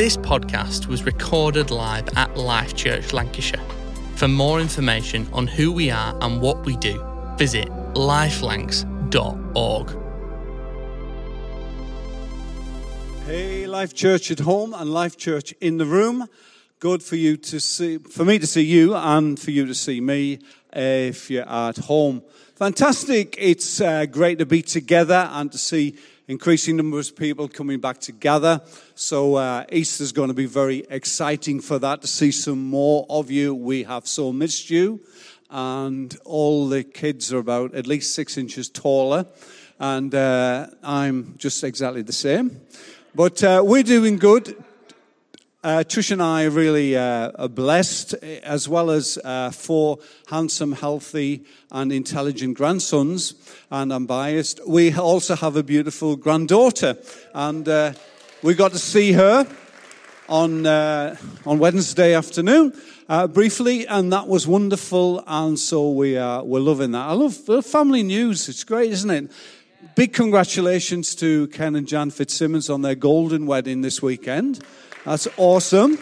This podcast was recorded live at Life Church Lancashire. For more information on who we are and what we do, visit lifelancs.org. Hey, Life Church at home and Life Church in the room. Good for you to see, for me to see you and for you to see me if you're at home. Fantastic. It's uh, great to be together and to see increasing numbers of people coming back together. So uh, Easter's going to be very exciting for that to see some more of you. We have so missed you, and all the kids are about at least six inches taller, and uh, I'm just exactly the same. But uh, we're doing good. Uh, Trish and I are really uh, are blessed, as well as uh, four handsome, healthy, and intelligent grandsons. And I'm biased. We also have a beautiful granddaughter, and uh, we got to see her on uh, on Wednesday afternoon uh, briefly, and that was wonderful. And so we we're loving that. I love family news. It's great, isn't it? Big congratulations to Ken and Jan Fitzsimmons on their golden wedding this weekend. That's awesome.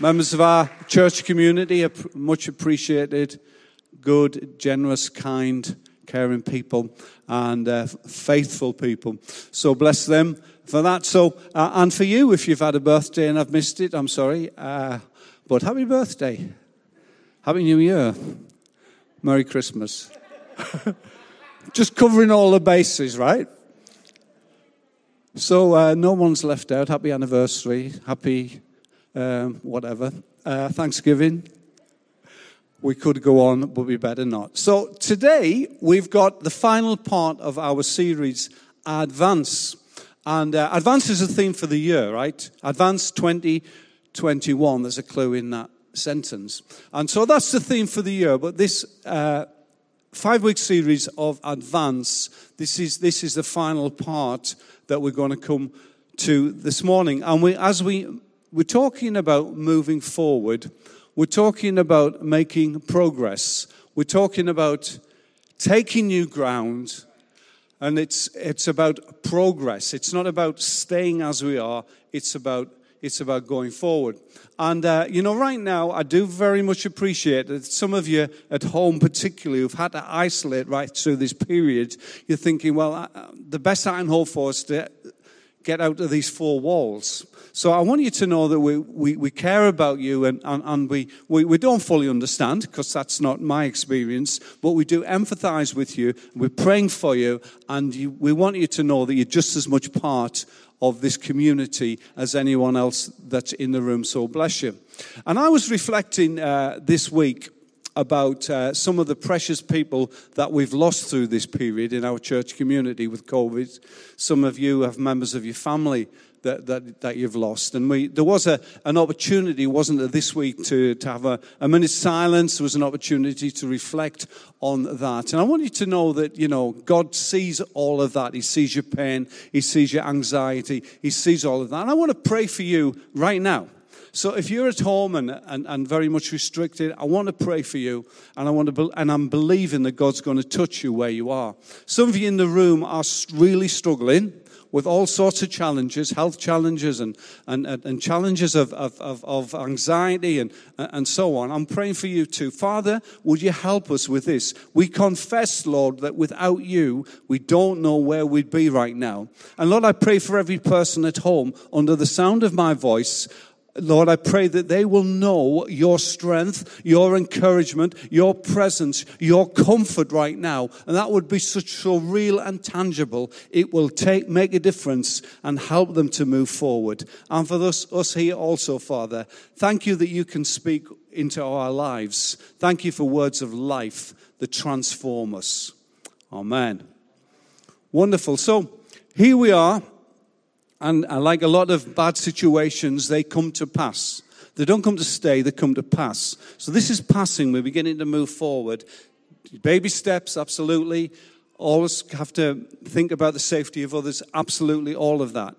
Members of our church community are much appreciated. Good, generous, kind, caring people, and uh, faithful people. So bless them for that. So, uh, and for you, if you've had a birthday and I've missed it, I'm sorry. Uh, but happy birthday. Happy New Year. Merry Christmas. Just covering all the bases, right? So uh, no one's left out. Happy anniversary. Happy um, whatever. Uh, Thanksgiving. We could go on, but we better not. So today we've got the final part of our series, Advance. And uh, Advance is a theme for the year, right? Advance 2021. There's a clue in that sentence. And so that's the theme for the year. But this uh, five week series of Advance, this is, this is the final part that we're going to come to this morning. And we, as we, we're talking about moving forward, we're talking about making progress. We're talking about taking new ground, and it's, it's about progress. It's not about staying as we are, it's about, it's about going forward. And, uh, you know, right now, I do very much appreciate that some of you at home, particularly, who've had to isolate right through this period, you're thinking, well, uh, the best I can hope for is to get out of these four walls. So I want you to know that we, we, we care about you and, and, and we, we, we don't fully understand because that's not my experience, but we do empathize with you. We're praying for you and you, we want you to know that you're just as much part of this community as anyone else that's in the room. So bless you. And I was reflecting uh, this week about uh, some of the precious people that we've lost through this period in our church community with COVID. Some of you have members of your family that, that, that you've lost. And we, there was a, an opportunity, wasn't there, this week to, to have a, a minute's silence. There was an opportunity to reflect on that. And I want you to know that, you know, God sees all of that. He sees your pain. He sees your anxiety. He sees all of that. And I want to pray for you right now. So if you're at home and, and, and very much restricted, I want to pray for you, and I want to, and I'm believing that God's going to touch you where you are. Some of you in the room are really struggling with all sorts of challenges, health challenges and, and, and challenges of, of, of, anxiety and, and so on. I'm praying for you too. Father, would you help us with this? We confess, Lord, that without you, we don't know where we'd be right now. And Lord, I pray for every person at home under the sound of my voice. Lord, I pray that they will know your strength, your encouragement, your presence, your comfort right now. And that would be such so real and tangible. It will take, make a difference and help them to move forward. And for us, us here also, Father, thank you that you can speak into our lives. Thank you for words of life that transform us. Amen. Wonderful. So here we are and like a lot of bad situations, they come to pass. They don't come to stay, they come to pass. So this is passing. We're beginning to move forward. Baby steps, absolutely. Always have to think about the safety of others, absolutely, all of that.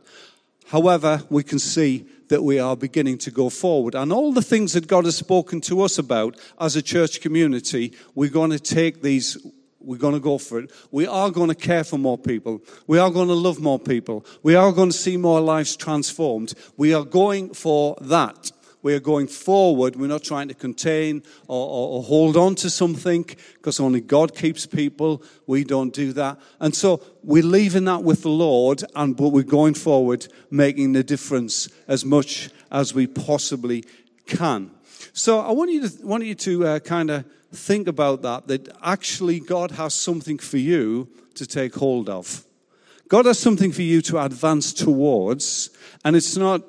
However, we can see that we are beginning to go forward. And all the things that God has spoken to us about as a church community, we're going to take these We're going to go for it. We are going to care for more people. We are going to love more people. We are going to see more lives transformed. We are going for that. We are going forward. We're not trying to contain or, or, or hold on to something because only God keeps people. We don't do that. And so we're leaving that with the Lord, and but we're going forward, making the difference as much as we possibly can. So I want you to, want you to uh, kind of think about that, that actually God has something for you to take hold of. God has something for you to advance towards, and it's not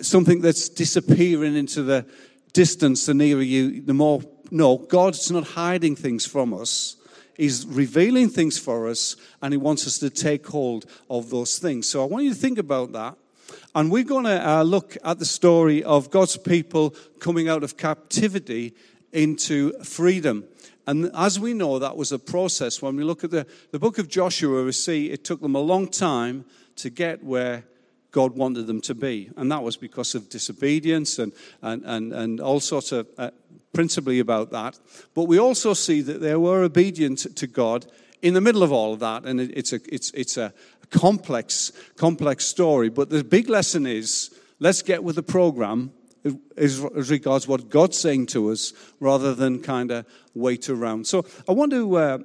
something that's disappearing into the distance the nearer you, the more. No, God's not hiding things from us. He's revealing things for us, and He wants us to take hold of those things. So I want you to think about that. And we're going to uh, look at the story of God's people coming out of captivity into freedom. And as we know, that was a process. When we look at the, the book of Joshua, we see it took them a long time to get where God wanted them to be. And that was because of disobedience and, and, and, and all sorts of, uh, principally about that. But we also see that they were obedient to God in the middle of all of that. And it, it's, a, it's, it's a complex, complex story. But the big lesson is let's get with the program as, regards what God's saying to us rather than kind of wait around. So I want to uh,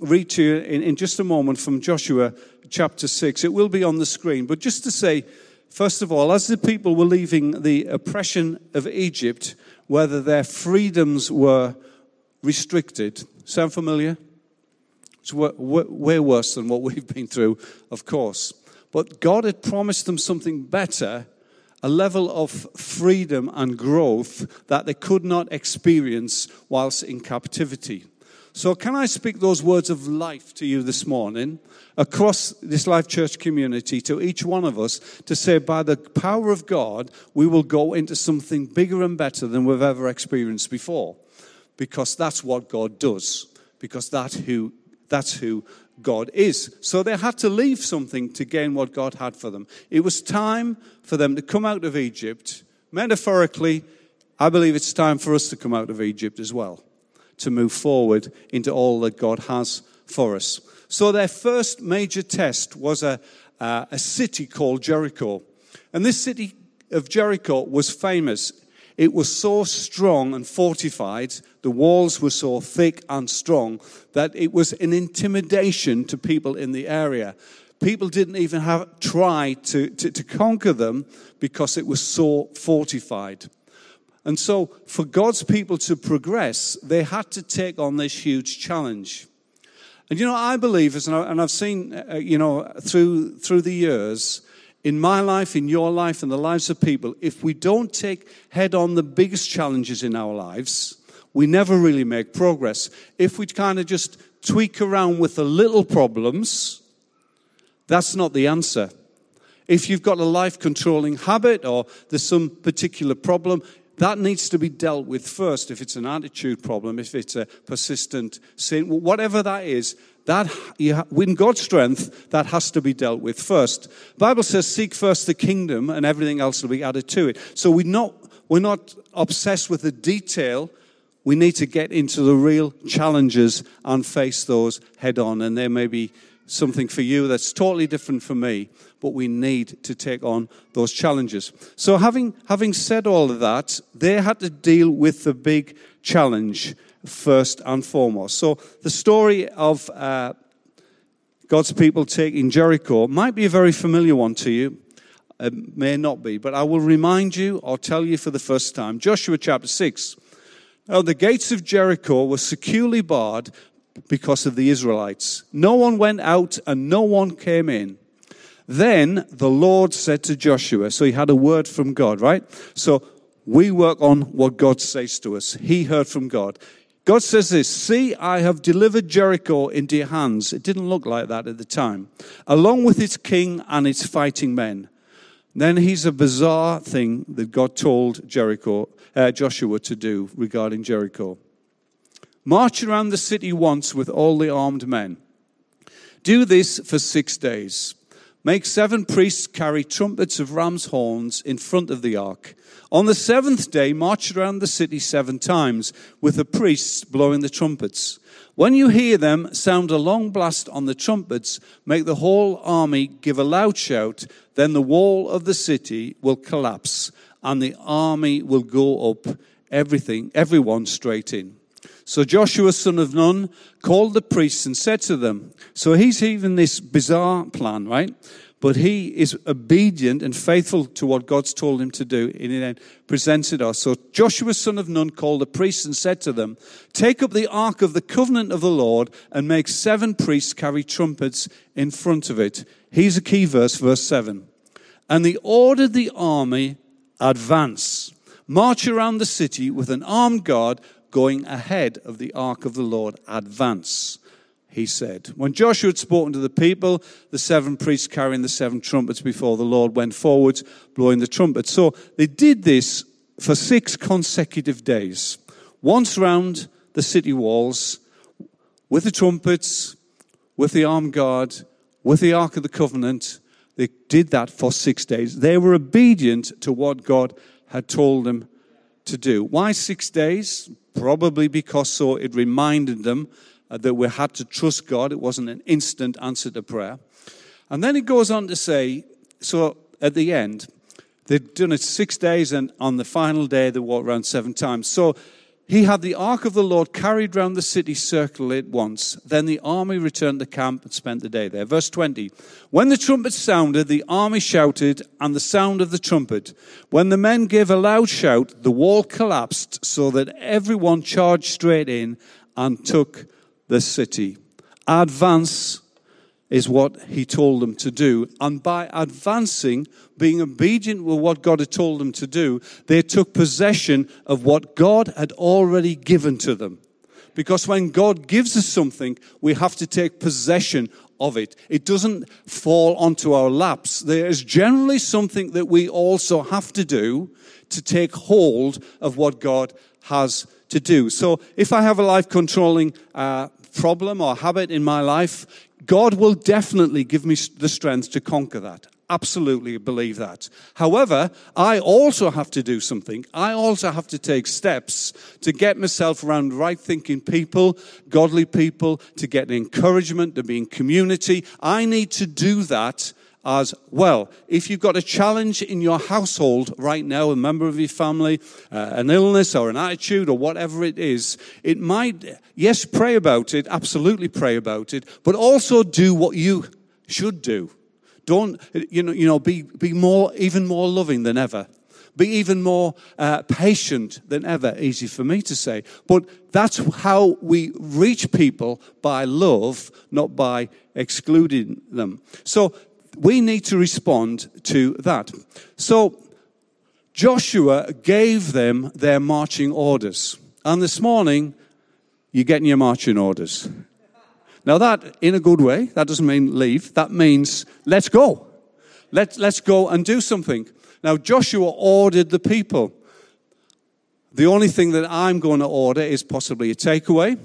read to you in, in just a moment from Joshua chapter 6. It will be on the screen. But just to say, first of all, as the people were leaving the oppression of Egypt, whether their freedoms were restricted, sound familiar? It's way worse than what we've been through, of course. But God had promised them something better a level of freedom and growth that they could not experience whilst in captivity. So, can I speak those words of life to you this morning across this Life Church community to each one of us to say, by the power of God, we will go into something bigger and better than we've ever experienced before? Because that's what God does, because that's who, that's who God is. So they had to leave something to gain what God had for them. It was time for them to come out of Egypt. Metaphorically, I believe it's time for us to come out of Egypt as well to move forward into all that God has for us. So their first major test was a, uh, a city called Jericho. And this city of Jericho was famous. It was so strong and fortified, the walls were so thick and strong that it was an intimidation to people in the area. People didn't even have try to, to, to conquer them because it was so fortified. And so, for God's people to progress, they had to take on this huge challenge. And you know, I believe, and I've seen, uh, you know, through, through the years, in my life, in your life, in the lives of people, if we don't take head on the biggest challenges in our lives, we never really make progress. If we kind of just tweak around with the little problems, that's not the answer. If you've got a life controlling habit or there's some particular problem, that needs to be dealt with first. If it's an attitude problem, if it's a persistent sin, whatever that is, that in God's strength, that has to be dealt with first. Bible says, "Seek first the kingdom, and everything else will be added to it." So we're not we're not obsessed with the detail. We need to get into the real challenges and face those head on. And there may be something for you that's totally different for me, but we need to take on those challenges. So, having, having said all of that, they had to deal with the big challenge first and foremost. So, the story of uh, God's people taking Jericho might be a very familiar one to you. It may not be, but I will remind you or tell you for the first time. Joshua chapter 6. Now, the gates of Jericho were securely barred because of the Israelites. No one went out and no one came in. Then the Lord said to Joshua, so he had a word from God, right? So we work on what God says to us. He heard from God. God says this See, I have delivered Jericho into your hands. It didn't look like that at the time, along with its king and its fighting men. Then he's a bizarre thing that God told Jericho, uh, Joshua to do regarding Jericho. March around the city once with all the armed men. Do this for six days. Make seven priests carry trumpets of ram's horns in front of the ark. On the seventh day, march around the city seven times with the priests blowing the trumpets. When you hear them sound a long blast on the trumpets, make the whole army give a loud shout. Then the wall of the city will collapse and the army will go up, everything, everyone straight in. So Joshua, son of Nun, called the priests and said to them, so he's even this bizarre plan, right? But he is obedient and faithful to what God's told him to do. And he then presented us. So Joshua, son of Nun, called the priests and said to them, Take up the ark of the covenant of the Lord and make seven priests carry trumpets in front of it. Here's a key verse, verse 7. And they ordered the army advance, march around the city with an armed guard going ahead of the ark of the Lord. Advance he said. When Joshua had spoken to the people, the seven priests carrying the seven trumpets before the Lord went forward, blowing the trumpet. So they did this for six consecutive days. Once round the city walls, with the trumpets, with the armed guard, with the Ark of the Covenant. They did that for six days. They were obedient to what God had told them to do. Why six days? Probably because so it reminded them uh, that we had to trust God. It wasn't an instant answer to prayer. And then it goes on to say, so at the end, they'd done it six days, and on the final day, they walked around seven times. So he had the ark of the Lord carried round the city circle it once. Then the army returned to camp and spent the day there. Verse 20. When the trumpet sounded, the army shouted, and the sound of the trumpet. When the men gave a loud shout, the wall collapsed so that everyone charged straight in and took the city. Advance is what he told them to do. And by advancing, being obedient with what God had told them to do, they took possession of what God had already given to them. Because when God gives us something, we have to take possession of it. It doesn't fall onto our laps. There is generally something that we also have to do to take hold of what God has to do. So if I have a life controlling uh, problem or habit in my life, God will definitely give me the strength to conquer that. Absolutely believe that. However, I also have to do something. I also have to take steps to get myself around right thinking people, godly people, to get encouragement, to be in community. I need to do that as well. If you've got a challenge in your household right now, a member of your family, uh, an illness or an attitude or whatever it is, it might, yes, pray about it, absolutely pray about it, but also do what you should do. Don't, you know, you know be, be more, even more loving than ever be even more uh, patient than ever. Easy for me to say. But that's how we reach people by love, not by excluding them. So we need to respond to that. So Joshua gave them their marching orders. And this morning, you're getting your marching orders. Now, that, in a good way, that doesn't mean leave. That means let's go. Let, let's go and do something. Now, Joshua ordered the people. The only thing that I'm going to order is possibly a takeaway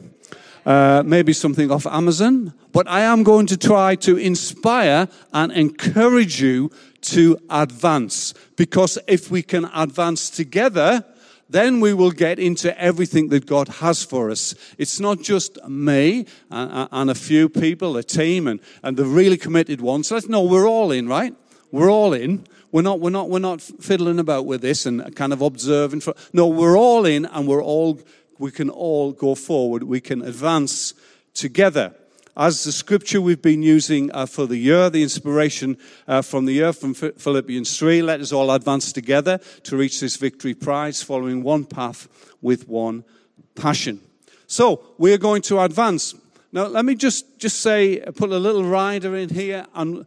uh, maybe something off Amazon, but I am going to try to inspire and encourage you to advance. Because if we can advance together, then we will get into everything that God has for us. It's not just me and, and a few people, a team, and, and the really committed ones. Let's know we're all in, right? We're all in. We're not, we're not, we're not fiddling about with this and kind of observing. For, no, we're all in and we're all we can all go forward. We can advance together. As the scripture we've been using uh, for the year, the inspiration uh, from the year from Philippians 3, let us all advance together to reach this victory prize, following one path with one passion. So, we are going to advance. Now, let me just, just say, put a little rider in here. And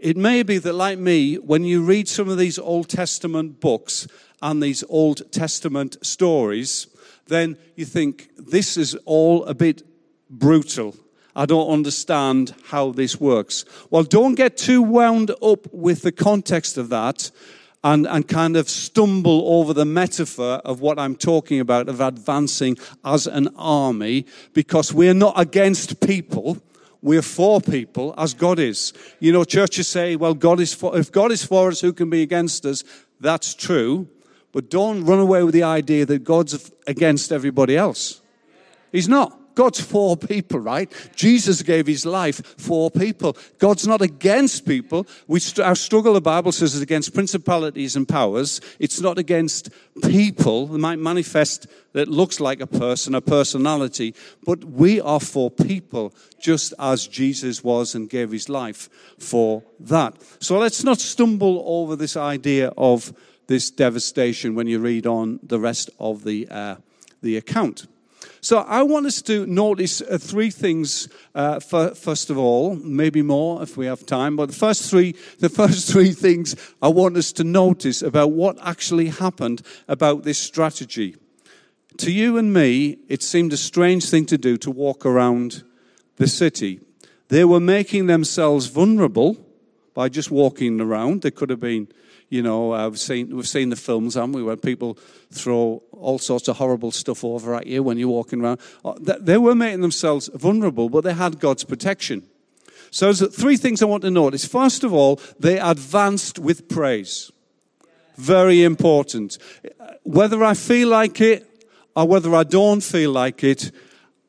it may be that, like me, when you read some of these Old Testament books and these Old Testament stories, then you think, this is all a bit brutal. I don't understand how this works. Well, don't get too wound up with the context of that and, and kind of stumble over the metaphor of what I'm talking about of advancing as an army because we're not against people. we're for people as God is. You know, churches say, well, God is for, if God is for us, who can be against us? That's true. But don't run away with the idea that God's against everybody else. He's not. God's for people, right? Jesus gave his life for people. God's not against people. We, our struggle, the Bible says, is against principalities and powers. It's not against people. They might manifest that looks like a person, a personality, but we are for people just as Jesus was and gave his life for that. So let's not stumble over this idea of this devastation when you read on the rest of the, uh, the account. So I want us to notice uh, three things. Uh, for, first of all, maybe more if we have time, but the first three, the first three things I want us to notice about what actually happened about this strategy. To you and me, it seemed a strange thing to do to walk around the city. They were making themselves vulnerable by just walking around. They could have been you know, I've seen, we've seen the films, haven't we, where people throw all sorts of horrible stuff over at you when you're walking around. Uh, they were making themselves vulnerable, but they had God's protection. So there's three things I want to notice. First of all, they advanced with praise. Very important. Whether I feel like it or whether I don't feel like it,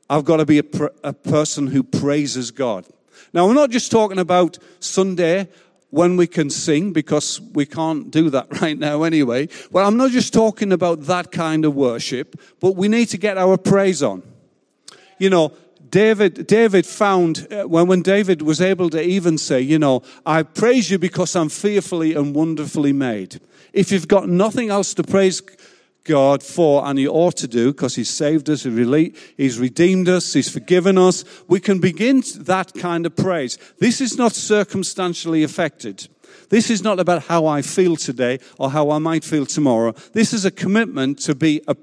I've got to be a, a person who praises God. Now, I'm not just talking about Sunday when we can sing, because we can't do that right now anyway. Well, I'm not just talking about that kind of worship, but we need to get our praise on. You know, David, David found, uh, when, when David was able to even say, you know, I praise you because I'm fearfully and wonderfully made. If you've got nothing else to praise God for, and He ought to do, because He's saved us, He's redeemed us, He's forgiven us. We can begin that kind of praise. This is not circumstantially affected. This is not about how I feel today or how I might feel tomorrow. This is a commitment to be a,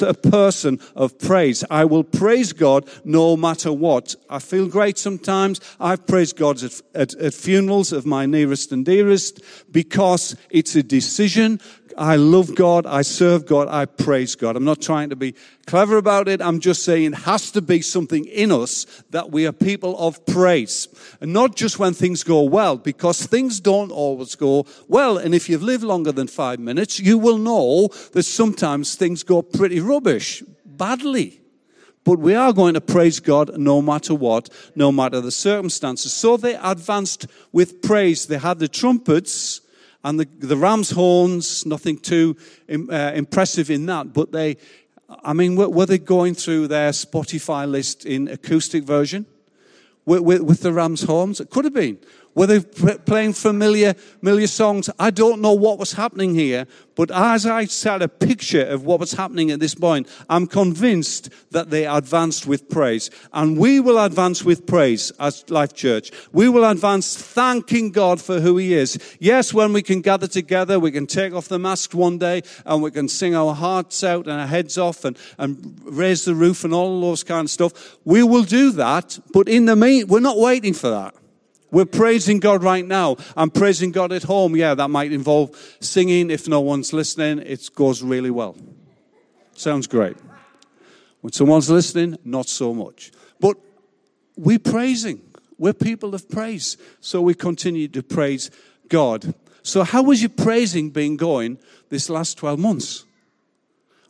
a, person of praise. I will praise God no matter what. I feel great sometimes. I've praised God at, at, at funerals of my nearest and dearest because it's a decision I love God, I serve God, I praise God. I'm not trying to be clever about it. I'm just saying it has to be something in us that we are people of praise. And not just when things go well, because things don't always go well. And if you've lived longer than five minutes, you will know that sometimes things go pretty rubbish, badly. But we are going to praise God no matter what, no matter the circumstances. So they advanced with praise. They had the trumpets and the, the ram's horns, nothing too uh, impressive in that, but they, I mean, were, were, they going through their Spotify list in acoustic version with, with, with the ram's horns? It could have been. Were they playing familiar, familiar songs? I don't know what was happening here, but as I set a picture of what was happening at this point, I'm convinced that they advanced with praise. And we will advance with praise as Life Church. We will advance thanking God for who He is. Yes, when we can gather together, we can take off the mask one day and we can sing our hearts out and our heads off and, and raise the roof and all those kind of stuff. We will do that, but in the mean, we're not waiting for that. We're praising God right now. I'm praising God at home. Yeah, that might involve singing. If no one's listening, it goes really well. Sounds great. When someone's listening, not so much. But we're praising. We're people of praise. So we continue to praise God. So, how was your praising been going this last 12 months?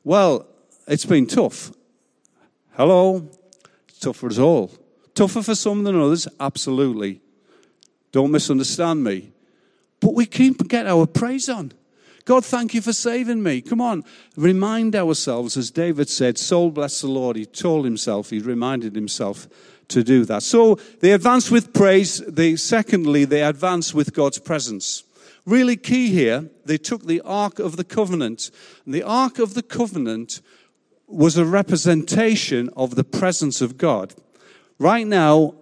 Well, it's been tough. Hello? Tough for us all. Tougher for some than others? Absolutely. Don't misunderstand me. But we keep get our praise on. God, thank you for saving me. Come on. Remind ourselves, as David said, soul bless the Lord. He told himself, he reminded himself to do that. So they advance with praise. They, secondly, they advance with God's presence. Really key here, they took the Ark of the Covenant. And the Ark of the Covenant was a representation of the presence of God. Right now,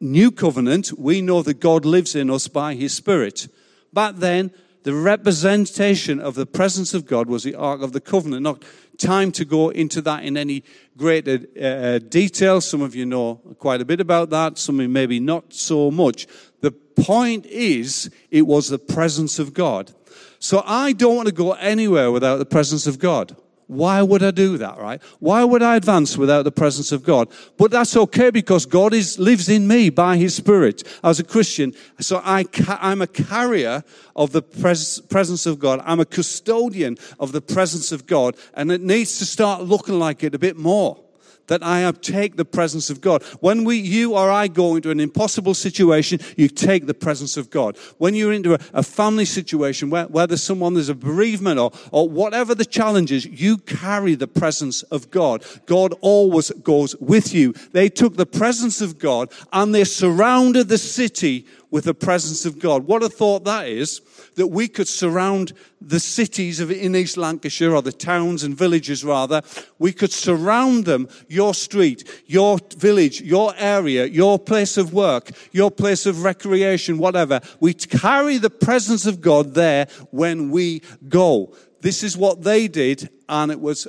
new covenant, we know that God lives in us by his Spirit. Back then, the representation of the presence of God was the Ark of the Covenant. Not time to go into that in any greater uh, detail. Some of you know quite a bit about that, some of you maybe not so much. The point is, it was the presence of God. So I don't want to go anywhere without the presence of God. Why would I do that, right? Why would I advance without the presence of God? But that's okay because God is, lives in me by His Spirit as a Christian. So I, I'm a carrier of the pres- presence of God. I'm a custodian of the presence of God. And it needs to start looking like it a bit more that I take the presence of God. When we, you or I go into an impossible situation, you take the presence of God. When you're into a, a family situation where, where there's someone, there's a bereavement or, or whatever the challenge is, you carry the presence of God. God always goes with you. They took the presence of God and they surrounded the city with the presence of God. What a thought that is that we could surround the cities of in East Lancashire, or the towns and villages rather, we could surround them, your street, your village, your area, your place of work, your place of recreation, whatever. We carry the presence of God there when we go. This is what they did, and it was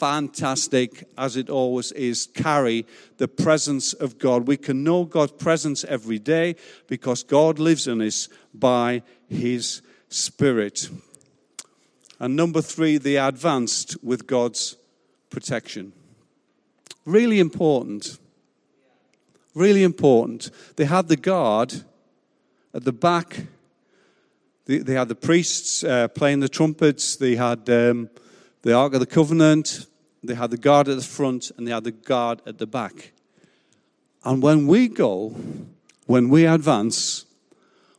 fantastic, as it always is, carry the presence of God. We can know God's presence every day because God lives in us by His Spirit. And number three, they advanced with God's protection. Really important. Really important. They had the guard at the back. They, they had the priests uh, playing the trumpets. They had um, the Ark of the Covenant. They had the guard at the front and they had the guard at the back. And when we go, when we advance,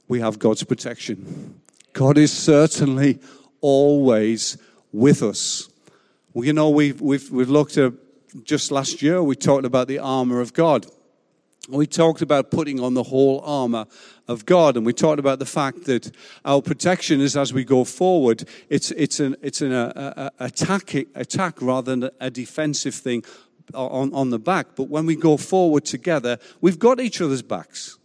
we have God's protection. God is certainly always with us. Well, you know, we've, we've, we've looked at just last year, we talked about the armor of God. We talked about putting on the whole armor of God, and we talked about the fact that our protection is as we go forward. It's it's an it's an a, a, attack attack rather than a defensive thing on on the back. But when we go forward together, we've got each other's backs.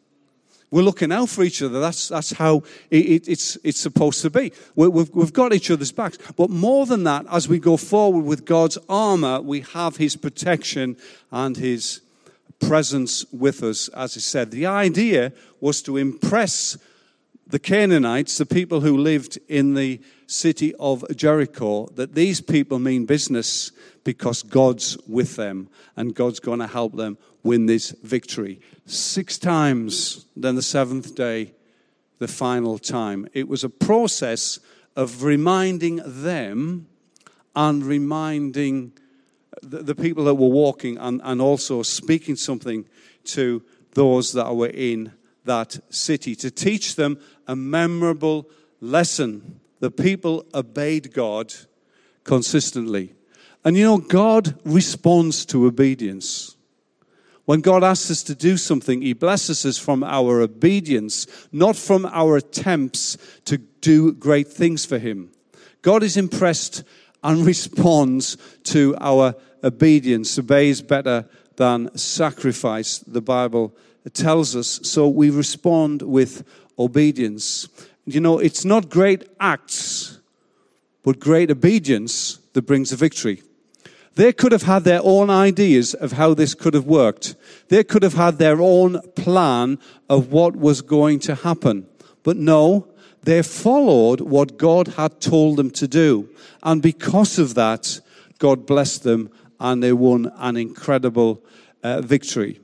We're looking out for each other. That's, that's how it, it, it's, it's supposed to be. we we've, we've got each other's backs. But more than that, as we go forward with God's armor, we have His protection and His presence with us, as He said. The idea was to impress the Canaanites, the people who lived in the city of Jericho, that these people mean business because God's with them and God's going to help them win this victory. Six times, then the seventh day, the final time. It was a process of reminding them and reminding the, the people that were walking and, and also speaking something to those that were in that city to teach them a memorable lesson. The people obeyed God consistently. And you know, God responds to obedience. When God asks us to do something, He blesses us from our obedience, not from our attempts to do great things for Him. God is impressed and responds to our obedience. Obeys better than sacrifice, the Bible tells us. So we respond with obedience. You know, it's not great acts, but great obedience that brings a victory. They could have had their own ideas of how this could have worked. They could have had their own plan of what was going to happen. But no, they followed what God had told them to do. And because of that, God blessed them and they won an incredible uh, victory.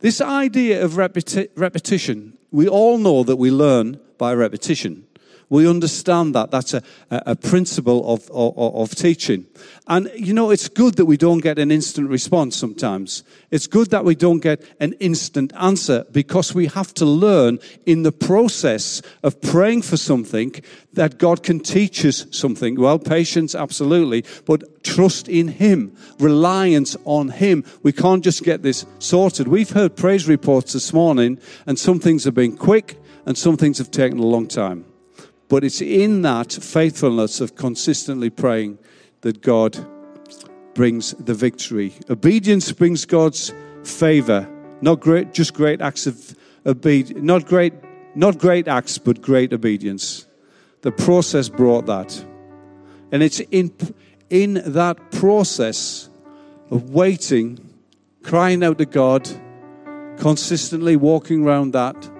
This idea of repeti- repetition, we all know that we learn by repetition. We understand that. That's a, a principle of, of, of, teaching. And, you know, it's good that we don't get an instant response sometimes. It's good that we don't get an instant answer because we have to learn in the process of praying for something that God can teach us something. Well, patience, absolutely, but trust in Him, reliance on Him. We can't just get this sorted. We've heard praise reports this morning, and some things have been quick and some things have taken a long time. But it's in that faithfulness of consistently praying that God brings the victory. Obedience brings God's favor. Not great, just great acts of obedience. Not great, not great acts, but great obedience. The process brought that. And it's in, in that process of waiting, crying out to God, consistently walking around that,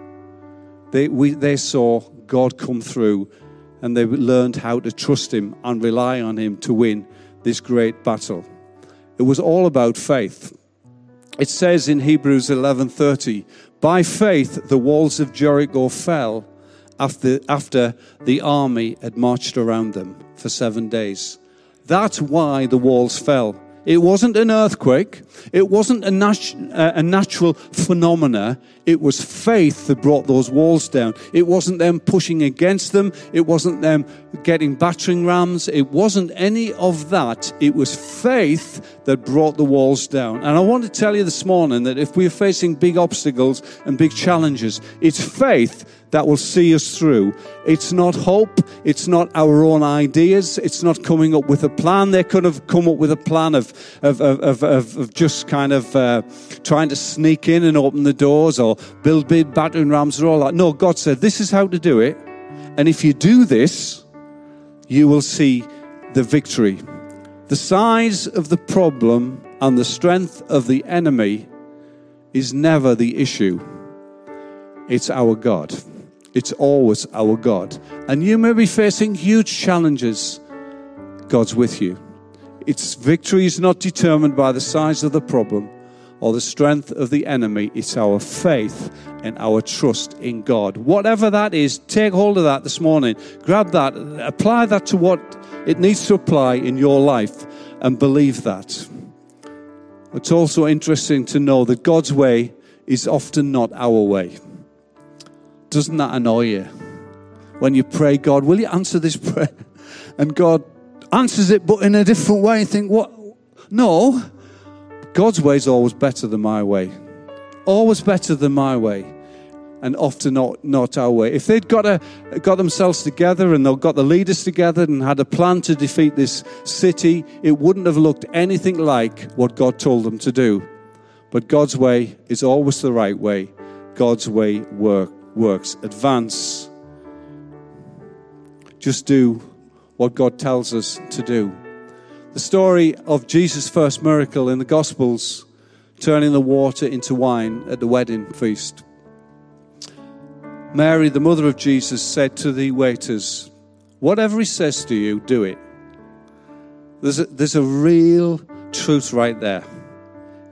they, we, they saw God come through and they learned how to trust Him and rely on Him to win this great battle. It was all about faith. It says in Hebrews 11:30, "By faith the walls of Jericho fell after, after the army had marched around them for 7 days." That's why the walls fell. It wasn't an earthquake. It wasn't a, nat- a, natural phenomena. It was faith that brought those walls down. It wasn't them pushing against them. It wasn't them getting battering rams. It wasn't any of that. It was faith that brought the walls down. And I want to tell you this morning that if we're facing big obstacles and big challenges, it's faith that will see us through. It's not hope. It's not our own ideas. It's not coming up with a plan. They could have come up with a plan of, of, of, of, of just kind of uh, trying to sneak in and open the doors or build big battering rams or all that. No, God said, this is how to do it. And if you do this, you will see the victory. The size of the problem and the strength of the enemy is never the issue. It's our God. It's always our God. And you may be facing huge challenges. God's with you. Its victory is not determined by the size of the problem or the strength of the enemy. It's our faith and our trust in God. Whatever that is, take hold of that this morning. Grab that, apply that to what it needs to apply in your life, and believe that. It's also interesting to know that God's way is often not our way. Doesn't that annoy you? When you pray, God, will you answer this prayer? And God answers it, but in a different way. You think, what? No. God's way is always better than my way. Always better than my way. And often not, not our way. If they'd got, a, got themselves together and they'd got the leaders together and had a plan to defeat this city, it wouldn't have looked anything like what God told them to do. But God's way is always the right way. God's way work, works. Advance. Just do what God tells us to do. The story of Jesus' first miracle in the Gospels, turning the water into wine at the wedding feast. Mary, the mother of Jesus, said to the waiters, Whatever he says to you, do it. There's a, there's a real truth right there.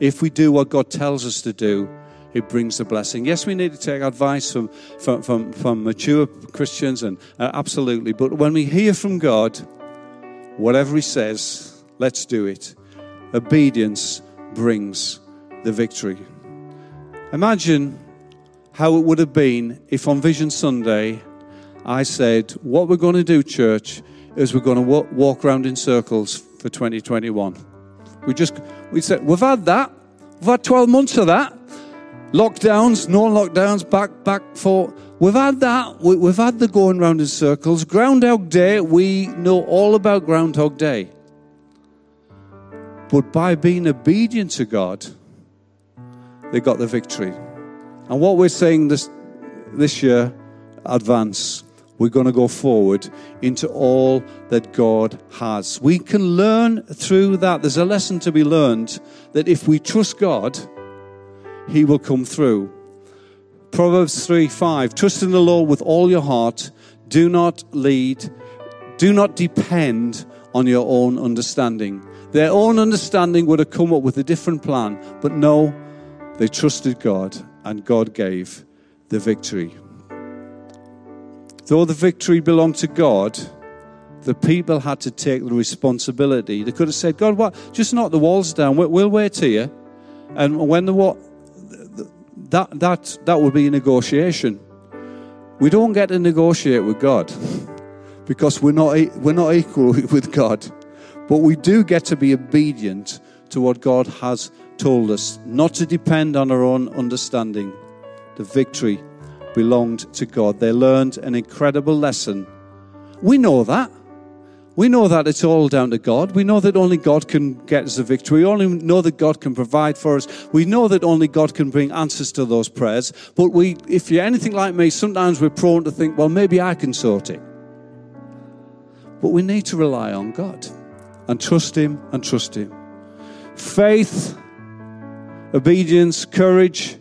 If we do what God tells us to do, it brings the blessing. Yes, we need to take advice from, from, from, from mature Christians, and uh, absolutely. But when we hear from God, whatever He says, let's do it. Obedience brings the victory. Imagine how it would have been if on Vision Sunday I said, What we're going to do, church, is we're going to walk, walk around in circles for 2021. We just, we said, We've had that. We've had 12 months of that lockdowns, no lockdowns, back, back for. We've had that. We, we've had the going round in circles. Groundhog Day, we know all about Groundhog Day. But by being obedient to God, they got the victory. And what we're saying this, this year, advance. We're going to go forward into all that God has. We can learn through that. There's a lesson to be learned that if we trust God, he will come through. Proverbs 3 5. Trust in the Lord with all your heart. Do not lead, do not depend on your own understanding. Their own understanding would have come up with a different plan, but no, they trusted God and God gave the victory. Though the victory belonged to God, the people had to take the responsibility. They could have said, God, what? Just knock the walls down. We'll wait here. And when the what? That, that, that would be a negotiation. We don't get to negotiate with God because we're not, we're not equal with God. But we do get to be obedient to what God has told us, not to depend on our own understanding. The victory belonged to God. They learned an incredible lesson. We know that. We know that it's all down to God. We know that only God can get us a victory. We only know that God can provide for us. We know that only God can bring answers to those prayers. But we, if you're anything like me, sometimes we're prone to think, well, maybe I can sort it. But we need to rely on God and trust Him and trust Him. Faith, obedience, courage,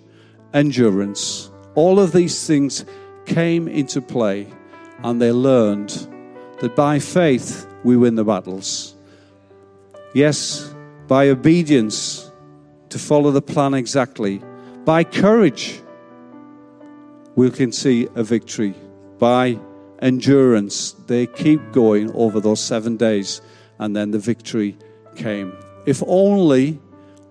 endurance. All of these things came into play and they learned that by faith we win the battles. Yes, by obedience to follow the plan exactly. By courage, we can see a victory. By endurance, they keep going over those seven days, and then the victory came. If only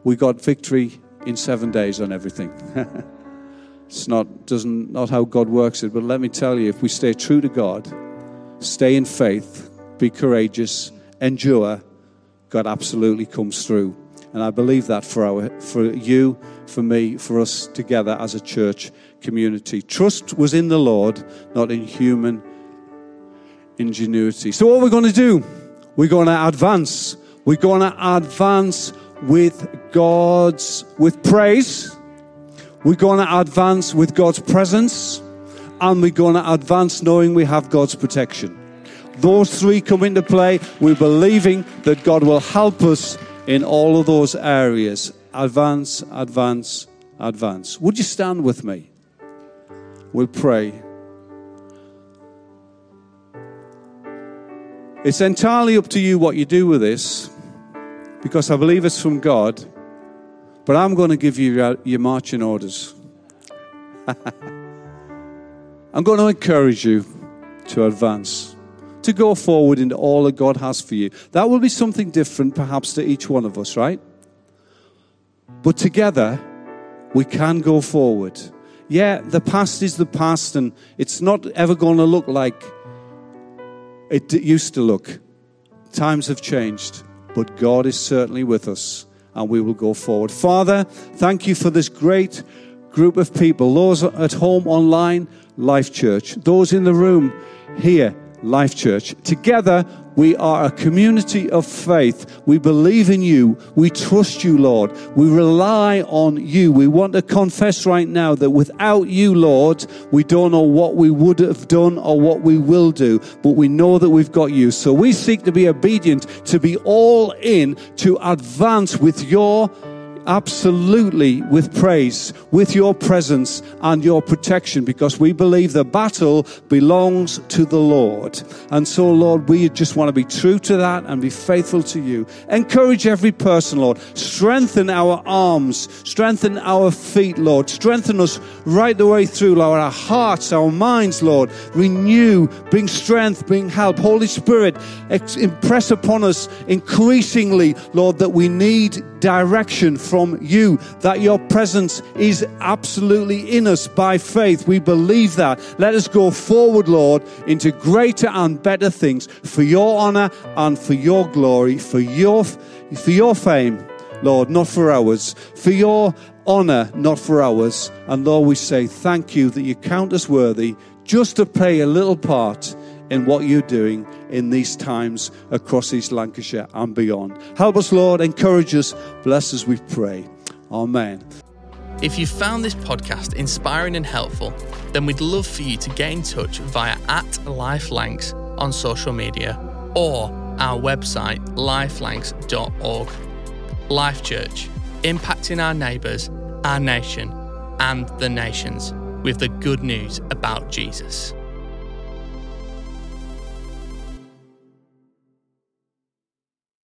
we got victory in seven days on everything. it's not doesn't not how God works it, but let me tell you, if we stay true to God, stay in faith, be courageous, endure, God absolutely comes through. And I believe that for our for you, for me, for us together as a church community. Trust was in the Lord, not in human ingenuity. So what we're going to do? We're going to advance. We're going to advance with God's with praise. We're going to advance with God's presence and we're going to advance knowing we have God's protection. Those three come into play. We're believing that God will help us in all of those areas. Advance, advance, advance. Would you stand with me? We'll pray. It's entirely up to you what you do with this because I believe it's from God. But I'm going to give you your, marching orders. I'm going to encourage you to advance, to go forward into all that God has for you. That will be something different, perhaps, to each one of us, right? But together, we can go forward. Yeah, the past is the past, and it's not ever going to look like it used to look. Times have changed but God is certainly with us and we will go forward. Father, thank you for this great group of people, those at home online, Life Church, those in the room here, Life Church. Together, we are a community of faith. We believe in you. We trust you, Lord. We rely on you. We want to confess right now that without you, Lord, we don't know what we would have done or what we will do, but we know that we've got you. So we seek to be obedient, to be all in, to advance with your absolutely with praise, with your presence and your protection, because we believe the battle belongs to the Lord. And so, Lord, we just want to be true to that and be faithful to you. Encourage every person, Lord. Strengthen our arms, strengthen our feet, Lord. Strengthen us right the way through, Lord. Our hearts, our minds, Lord. Renew, bring strength, bring help. Holy Spirit, impress upon us increasingly, Lord, that we need direction from you, that your presence is absolutely in us by faith. We believe that. Let us go forward, Lord, into greater and better things for your honor and for your glory, for your, for your fame, Lord, not for ours, for your honor, not for ours. And Lord, we say thank you that you count us worthy just to play a little part in what you're doing in these times across East Lancashire and beyond. Help us, Lord. Encourage us. Bless us, we pray. Amen. If you found this podcast inspiring and helpful, then we'd love for you to get in touch via at lifelancs on social media or our website lifelancs.org. Life Church, impacting our neighbours, our nation, and the nations with the good news about Jesus.